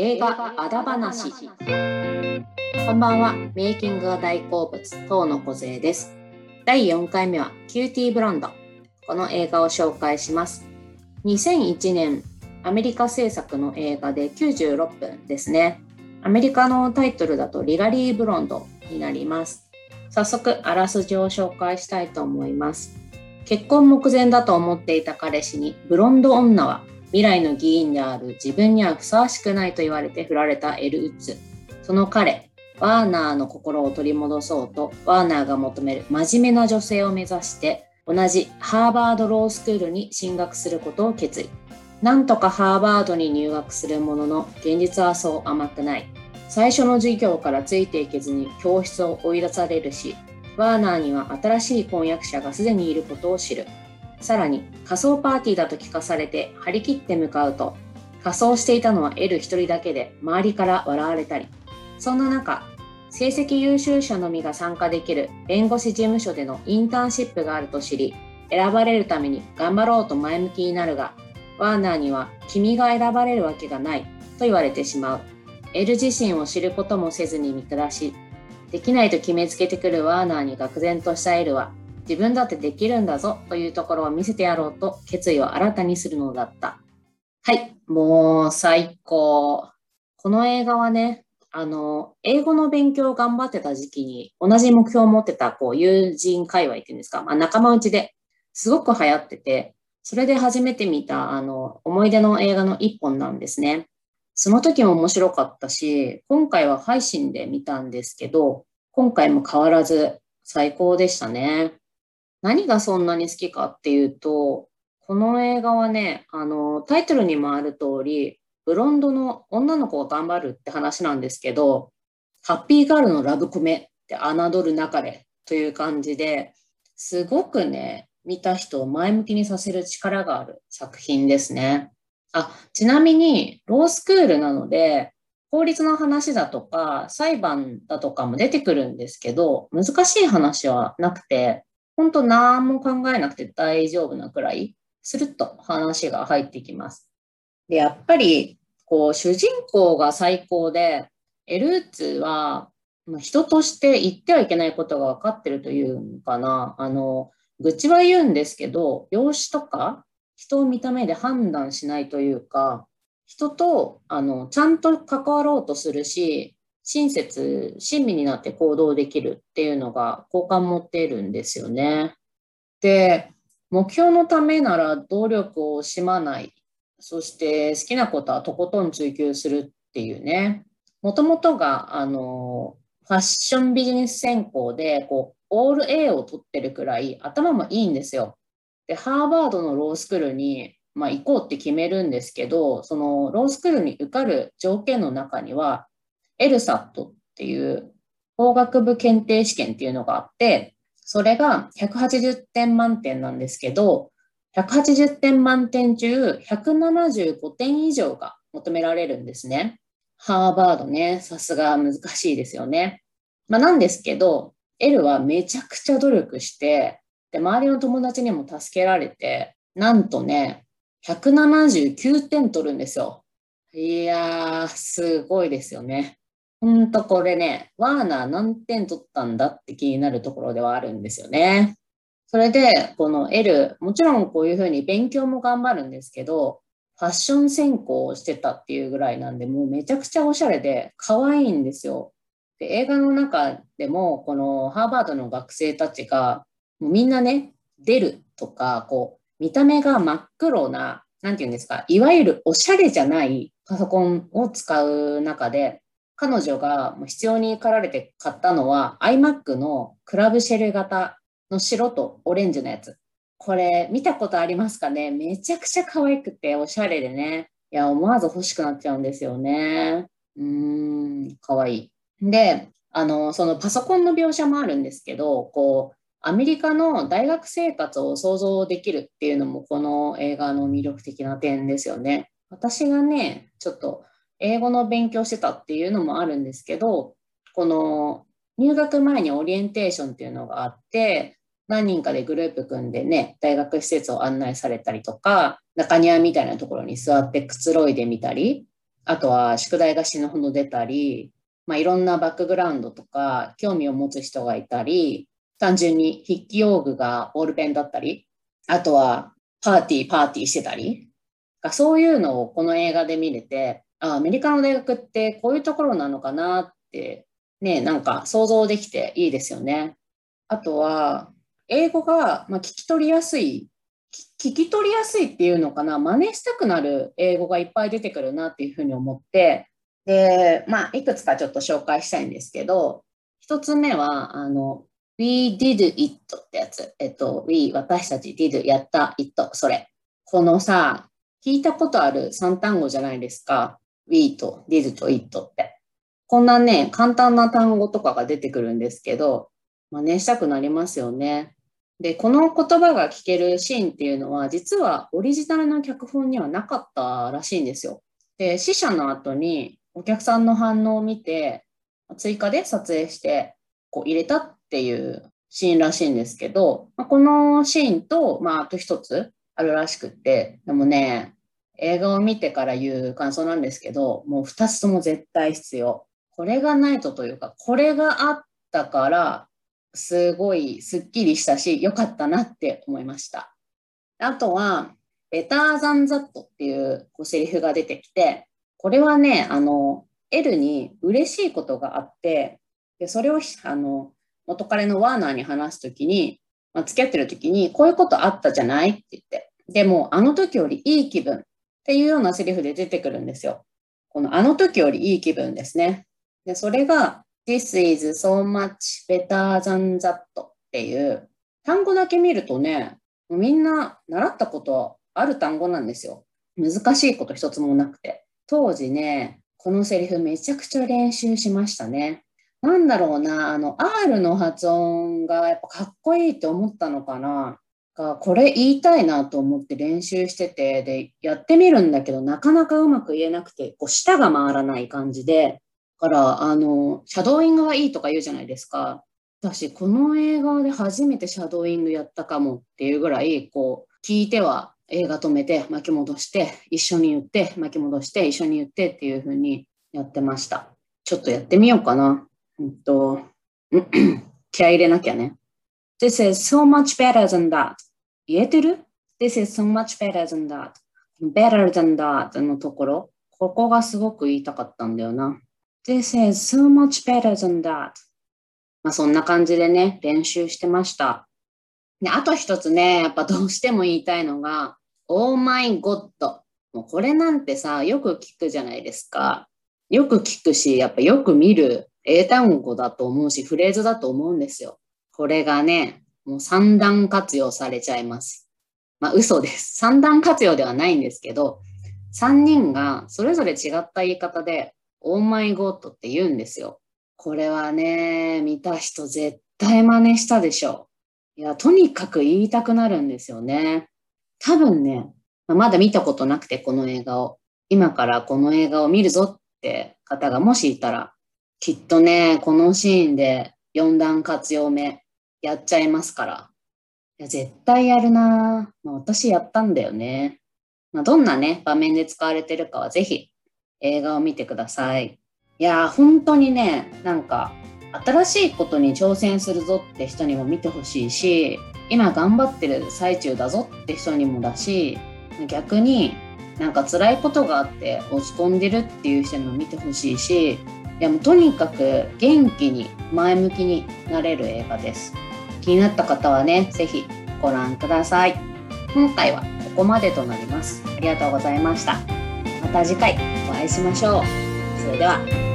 映画あだ話こんばんは。メイキングが大好物当の小です。第4回目はキューティーブロンド。この映画を紹介します。2001年アメリカ制作の映画で96分ですね。アメリカのタイトルだと Legally Blonde になります。早速あらすじを紹介したいと思います。結婚目前だと思っていた彼氏にブロンド女は未来の議員である自分にはふさわしくないと言われて振られたエル・ウッズ。その彼ワーナーの心を取り戻そうとワーナーが求める真面目な女性を目指して同じハーバードロースクールに進学することを決意。なんとかハーバードに入学するものの現実はそう甘くない。最初の授業からついていけずに教室を追い出されるしワーナーには新しい婚約者がすでにいることを知る。さらに仮装パーティーだと聞かされて張り切って向かうと仮装していたのは L 一人だけで周りから笑われたり。そんな中成績優秀者のみが参加できる弁護士事務所でのインターンシップがあると知り選ばれるために頑張ろうと前向きになるがワーナーには君が選ばれるわけがないと言われてしまう。L 自身を知ることもせずに見下しできないと決めつけてくるワーナーに愕然とした L は自分だってできるんだぞというところを見せてやろうと決意を新たにするのだった。はい、もう最高。この映画はね、あの、英語の勉強を頑張ってた時期に同じ目標を持ってたこう友人界隈っていうんですか、まあ、仲間内ですごく流行ってて、それで初めて見たあの思い出の映画の一本なんですね。その時も面白かったし、今回は配信で見たんですけど、今回も変わらず最高でしたね。何がそんなに好きかっていうと、この映画はね、あの、タイトルにもある通り、ブロンドの女の子が頑張るって話なんですけど、ハッピーガールのラブコメって侮るなかれという感じで、すごくね、見た人を前向きにさせる力がある作品ですね。あ、ちなみに、ロースクールなので、法律の話だとか、裁判だとかも出てくるんですけど、難しい話はなくて、本当何も考えなくて大丈夫なくらい、スルッと話が入ってきます。で、やっぱり、こう、主人公が最高で、エルーツは、人として言ってはいけないことが分かってるというのかな。あの、愚痴は言うんですけど、容姿とか人を見た目で判断しないというか、人とあのちゃんと関わろうとするし、親切、親身になって行動できるっていうのが好感持っているんですよね。で、目標のためなら努力を惜しまない。そして好きなことはとことん追求するっていうね。もともとが、あの、ファッションビジネス専攻で、こう、オール A を取ってるくらい頭もいいんですよ。で、ハーバードのロースクールに、まあ、行こうって決めるんですけど、そのロースクールに受かる条件の中には、エルサットっていう法学部検定試験っていうのがあって、それが180点満点なんですけど、180点満点中175点以上が求められるんですね。ハーバードね、さすが難しいですよね。まあ、なんですけど、L はめちゃくちゃ努力して、で、周りの友達にも助けられて、なんとね、179点取るんですよ。いやー、すごいですよね。ほんとこれね、ワーナー何点取ったんだって気になるところではあるんですよね。それで、この L、もちろんこういうふうに勉強も頑張るんですけど、ファッション専攻をしてたっていうぐらいなんで、もうめちゃくちゃおしゃれで可愛いんですよ。で映画の中でも、このハーバードの学生たちが、もうみんなね、出るとか、こう、見た目が真っ黒な、なんていうんですか、いわゆるおしゃれじゃないパソコンを使う中で、彼女が必要に駆られて買ったのは iMac のクラブシェル型の白とオレンジのやつ。これ見たことありますかね？めちゃくちゃ可愛くておしゃれでね。いや、思わず欲しくなっちゃうんですよね。うーん、可愛い。で、あの、そのパソコンの描写もあるんですけど、こう、アメリカの大学生活を想像できるっていうのもこの映画の魅力的な点ですよね。私がね、ちょっと英語の勉強してたっていうのもあるんですけど、この入学前にオリエンテーションっていうのがあって、何人かでグループ組んでね、大学施設を案内されたりとか、中庭みたいなところに座ってくつろいでみたり、あとは宿題が死ぬほど出たり、まあ、いろんなバックグラウンドとか興味を持つ人がいたり、単純に筆記用具がボールペンだったり、あとはパーティーパーティーしてたり、そういうのをこの映画で見れて、アメリカの大学ってこういうところなのかなってね、なんか想像できていいですよね。あとは、英語が、聞き取りやすい、聞き取りやすいっていうのかな、真似したくなる英語がいっぱい出てくるなっていうふうに思って、で、まあ、いくつかちょっと紹介したいんですけど、一つ目は、あの、We did it ってやつ。えっと、we 私たち did やった it それ。このさ、聞いたことある3単語じゃないですか。We と did と it って。こんなね、簡単な単語とかが出てくるんですけど、真似したくなりますよね。で、この言葉が聞けるシーンっていうのは、実はオリジナルの脚本にはなかったらしいんですよ。で、死者の後にお客さんの反応を見て、追加で撮影してこう入れたっていうシーンらしいんですけど、まあ、このシーンと、まあ、あと一つあるらしくって、でもね、映画を見てから言う感想なんですけど、もう二つとも絶対必要。これがないとというか、これがあったから、すごいすっきりしたし、良かったなって思いました。あとは、ベターザンザットっていうこうセリフが出てきて、これはね、あの、L に嬉しいことがあって、でそれをあの元彼のワーナーに話すときに、まあ、付き合ってるときに、こういうことあったじゃないって言って、でも、あの時よりいい気分っていうようなセリフで出てくるんですよ。このあの時よりいい気分ですね。で、それが This is so much better than that っていう単語だけ見るとね、みんな習ったことある単語なんですよ。難しいこと一つもなくて。当時ね、このセリフめちゃくちゃ練習しましたね。なんだろうな、あの R の発音がやっぱかっこいいって思ったのかな。これ言いたいなと思って練習してて、で、やってみるんだけど、なかなかうまく言えなくて、こう舌が回らない感じで、から、あの、シャドーイングはいいとか言うじゃないですか。私、この映画で初めてシャドーイングやったかもっていうぐらい、こう、聞いては映画止めて巻き戻して、一緒に言って巻き戻して、一緒に言ってっていう風にやってました。ちょっとやってみようかな。うんと、気合入れなきゃね。This is so much better than that. 言えてる ?This is so much better than that. better than that のところ。ここがすごく言いたかったんだよな。This is so much better than that. まあそんな感じでね、練習してました。であと一つね、やっぱどうしても言いたいのが、Oh my God。もうこれなんてさ、よく聞くじゃないですか。よく聞くし、やっぱよく見る英単語だと思うし、フレーズだと思うんですよ。これがね、もう三段活用されちゃいます。まあ嘘です。三段活用ではないんですけど、三人がそれぞれ違った言い方でオーマイゴッドって言うんですよ。これはね、見た人絶対真似したでしょう。いや、とにかく言いたくなるんですよね。多分ね、まだ見たことなくて、この映画を。今からこの映画を見るぞって方がもしいたら、きっとね、このシーンで4段活用目やっちゃいますから。いや絶対やるな、まあ、私やったんだよね。まあ、どんなね、場面で使われてるかはぜひ映画を見てください。いや本当にねなんか新しいことに挑戦するぞって人にも見てほしいし今頑張ってる最中だぞって人にもだし逆になんか辛いことがあって落ち込んでるっていう人にも見てほしいしいやもうとにかく元気に前向きになれる映画です気になった方はね是非ご覧ください今回はここまでとなりますありがとうございましたまた次回お会いしましょう。それでは。